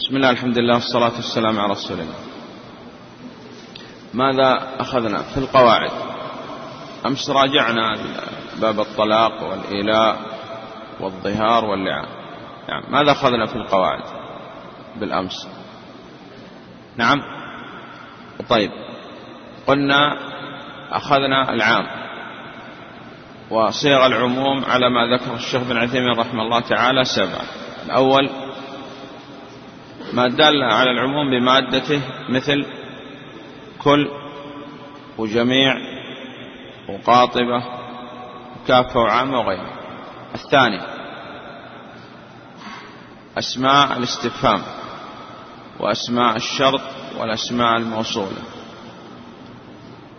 بسم الله الحمد لله والصلاة والسلام على رسول الله. ماذا أخذنا في القواعد؟ أمس راجعنا باب الطلاق والإيلاء والظهار واللعان. نعم ماذا أخذنا في القواعد بالأمس؟ نعم. طيب قلنا أخذنا العام وصيغ العموم على ما ذكر الشيخ بن عثيمين رحمه الله تعالى سبعة الأول ما دل على العموم بمادته مثل كل وجميع وقاطبة وكافة وعامة وغيرها الثاني أسماء الاستفهام وأسماء الشرط والأسماء الموصولة.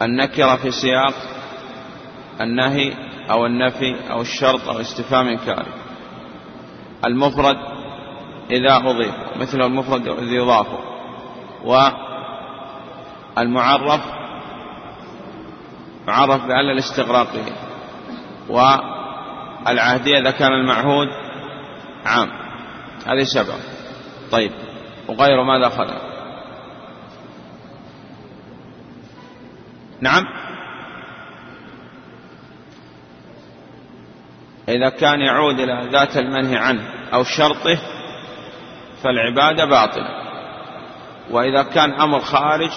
النكرة في سياق النهي أو النفي أو الشرط أو استفهام إنكاري. المفرد إذا أضيف مثل المفرد إذا يضاف والمعرف معرف بأل الاستغراقية والعهدية إذا كان المعهود عام. هذه سبعة طيب. وغير ماذا أخذ نعم. إذا كان يعود إلى ذات المنهي عنه أو شرطه فالعبادة باطلة وإذا كان أمر خارج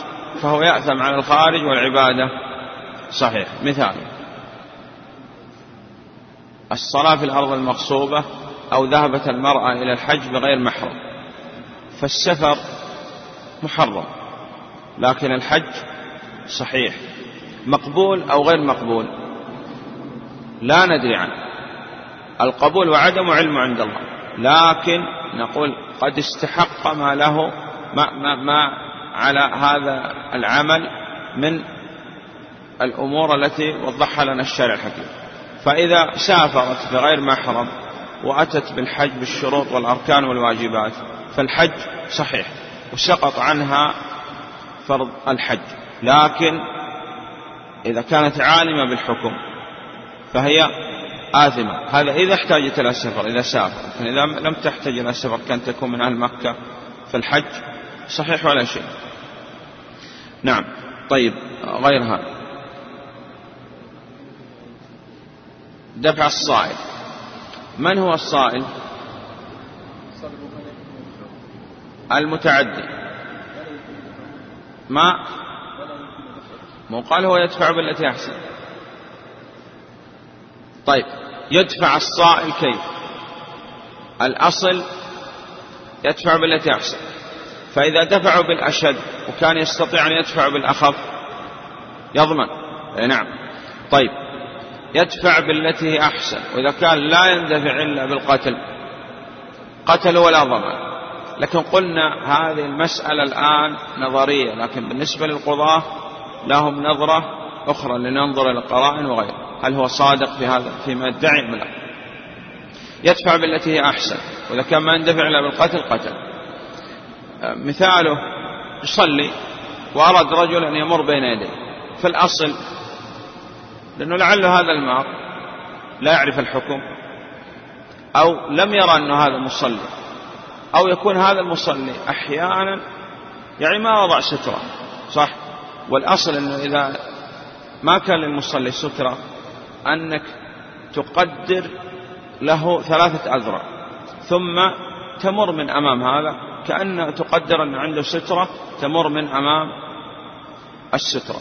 فهو يأثم على الخارج والعبادة صحيح. مثال الصلاة في الأرض المغصوبة أو ذهبت المرأة إلى الحج بغير محرم. فالسفر محرم لكن الحج صحيح. مقبول أو غير مقبول؟ لا ندري عنه. القبول وعدم علم عند الله. لكن نقول قد استحق ما له ما, ما, ما على هذا العمل من الأمور التي وضحها لنا الشارع الحكيم. فإذا سافرت بغير محرم وأتت بالحج بالشروط والأركان والواجبات فالحج صحيح وسقط عنها فرض الحج. لكن إذا كانت عالمة بالحكم فهي آثمة. هذا إذا احتاجت إلى السفر إذا سافر. لكن إذا لم تحتاج إلى السفر كان تكون من أهل مكة فالحج صحيح ولا شيء؟ نعم. طيب غير هذا. دفع الصائل. من هو الصائل؟ المتعدي. ما؟ مو قال هو يدفع بالتي أحسن. طيب. يدفع الصائل كيف؟ الأصل يدفع بالتي أحسن. فإذا دفعوا بالأشد وكان يستطيع أن يدفع بالأخف يضمن. نعم. طيب. يدفع بالتي هي أحسن. وإذا كان لا يندفع إلا بالقتل قتل ولا ضمان. لكن قلنا هذه المسألة الآن نظرية لكن بالنسبة للقضاة لهم نظرة أخرى لننظر إلى القرائن وغيره هل هو صادق في هذا فيما يدعي أم لا. يدفع بالتي هي أحسن. وإذا كان ما يندفع إلا بالقتل قتل. مثاله يصلي وأراد رجل أن يمر بين يديه. فالأصل لأنه لعل هذا المار لا يعرف الحكم أو لم يرى أن هذا مصلي أو يكون هذا المصلي أحيانا يعني ما وضع سترة صح؟ والأصل أنه إذا ما كان للمصلي سترة أنك تقدر له ثلاثة أذرع ثم تمر من أمام هذا كأن تقدر أن عنده سترة تمر من أمام السترة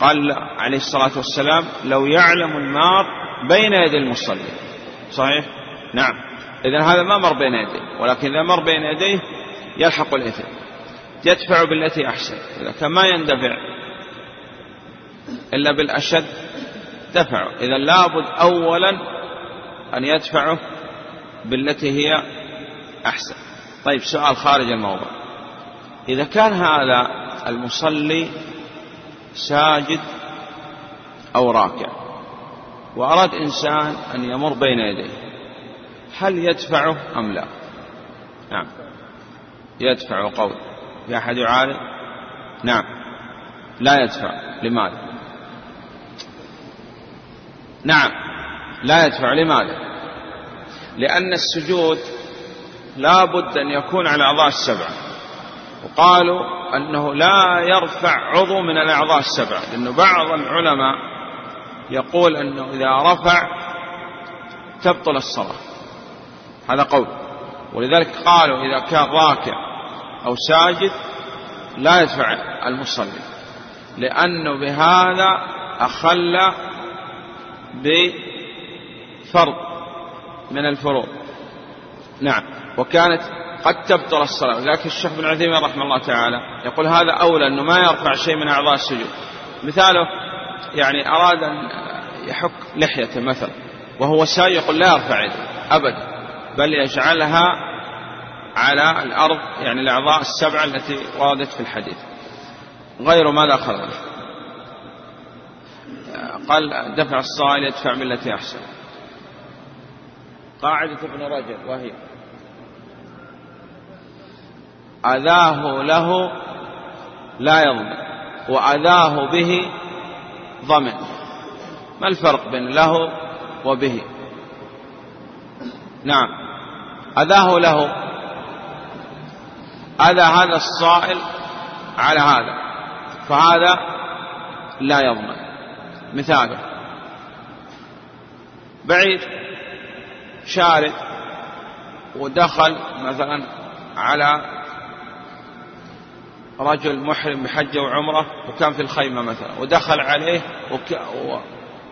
قال عليه الصلاة والسلام لو يعلم المار بين يدي المصلي. صحيح؟ نعم. إذا هذا ما مر بين يديه ولكن إذا مر بين يديه يلحق الإثم يدفع بالتي أحسن. إذا كان ما يندفع إلا بالأشد دفعه إذا لابد أولا أن يدفعه بالتي هي أحسن. طيب سؤال خارج الموضوع. إذا كان هذا المصلي ساجد أو راكع وأراد إنسان أن يمر بين يديه هل يدفعه أم لا؟ نعم. يدفع قول. في أحد يعارض نعم. لا يدفع. لماذا؟ نعم. لا يدفع لماذا؟ لأن السجود لا بد أن يكون على الأعضاء السبعة وقالوا أنه لا يرفع عضو من الأعضاء السبعة لأنه بعض العلماء يقول أنه إذا رفع تبطل الصلاة. هذا قول. ولذلك قالوا إذا كان راكع أو ساجد لا يدفع المصلي. لأنه بهذا أخل بفرض من الفروض. نعم. وكانت قد تبطل الصلاة. ولكن الشيخ بن عثيمين رحمه الله تعالى يقول هذا أولى أنه ما يرفع شيء من أعضاء السجود. مثاله يعني أراد أن يحك لحيته مثلا وهو ساي يقول لا يرفع يده أبدا بل يجعلها على الأرض يعني الأعضاء السبعة التي وردت في الحديث. غير ماذا أخذ قال دفع الصائل يدفع بالتي أحسن. قاعدة ابن رجب وهي أذاه له لا يضمن وأذاه به ضمن. ما الفرق بين له وبه؟ نعم. أذاه له أذى هذا الصائل على هذا فهذا لا يضمن. مثاله بعيد شارد ودخل مثلا على رجل محرم بحجة وعمرة وكان في الخيمة مثلا ودخل عليه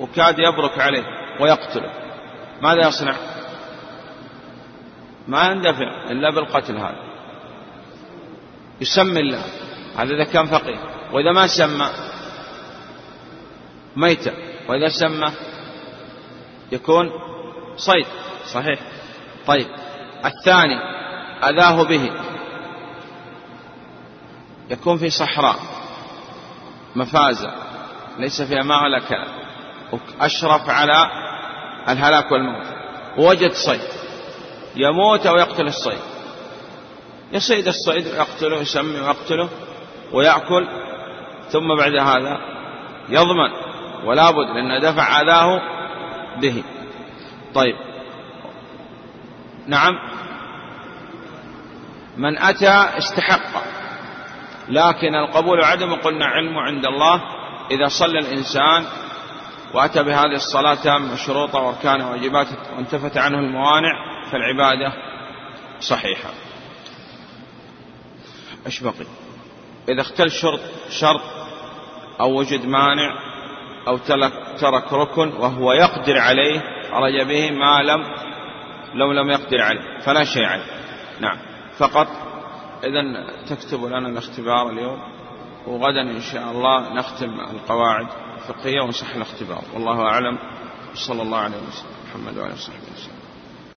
وكاد يبرك عليه ويقتله. ماذا يصنع؟ ما يندفع إلا بالقتل هذا. يسمي الله. هذا إذا كان فقير وإذا ما سمى ميتة. وإذا سمى يكون صيد. صحيح. طيب. الثاني أذاه به. يكون في صحراء. مفازة. ليس فيها ماء ولا أشرف على الهلاك والموت. ووجد صيد. يموت أو يقتل الصيد. يصيد الصيد ويقتله يسمي ويقتله ويأكل. ثم بعد هذا يضمن. ولا بد لأن دفع أذاه به. طيب. نعم. من أتى استحق. لكن القبول عدم قلنا علم عند الله. إذا صلى الإنسان وأتى بهذه الصلاة تامة شروطها وأركانها وواجباتها وانتفت عنه الموانع فالعبادة صحيحة. إيش بقي؟ إذا اختل شرط شرط أو وجد مانع أو ترك ركن وهو يقدر عليه خرج به ما لم لو لم يقدر عليه فلا شيء عليه. نعم. فقط إذا تكتب لنا الاختبار اليوم وغدا إن شاء الله نختم القواعد الفقهية ونصح الاختبار. والله أعلم. صلى الله عليه وسلم. محمد وعلى وصحبه وسلم.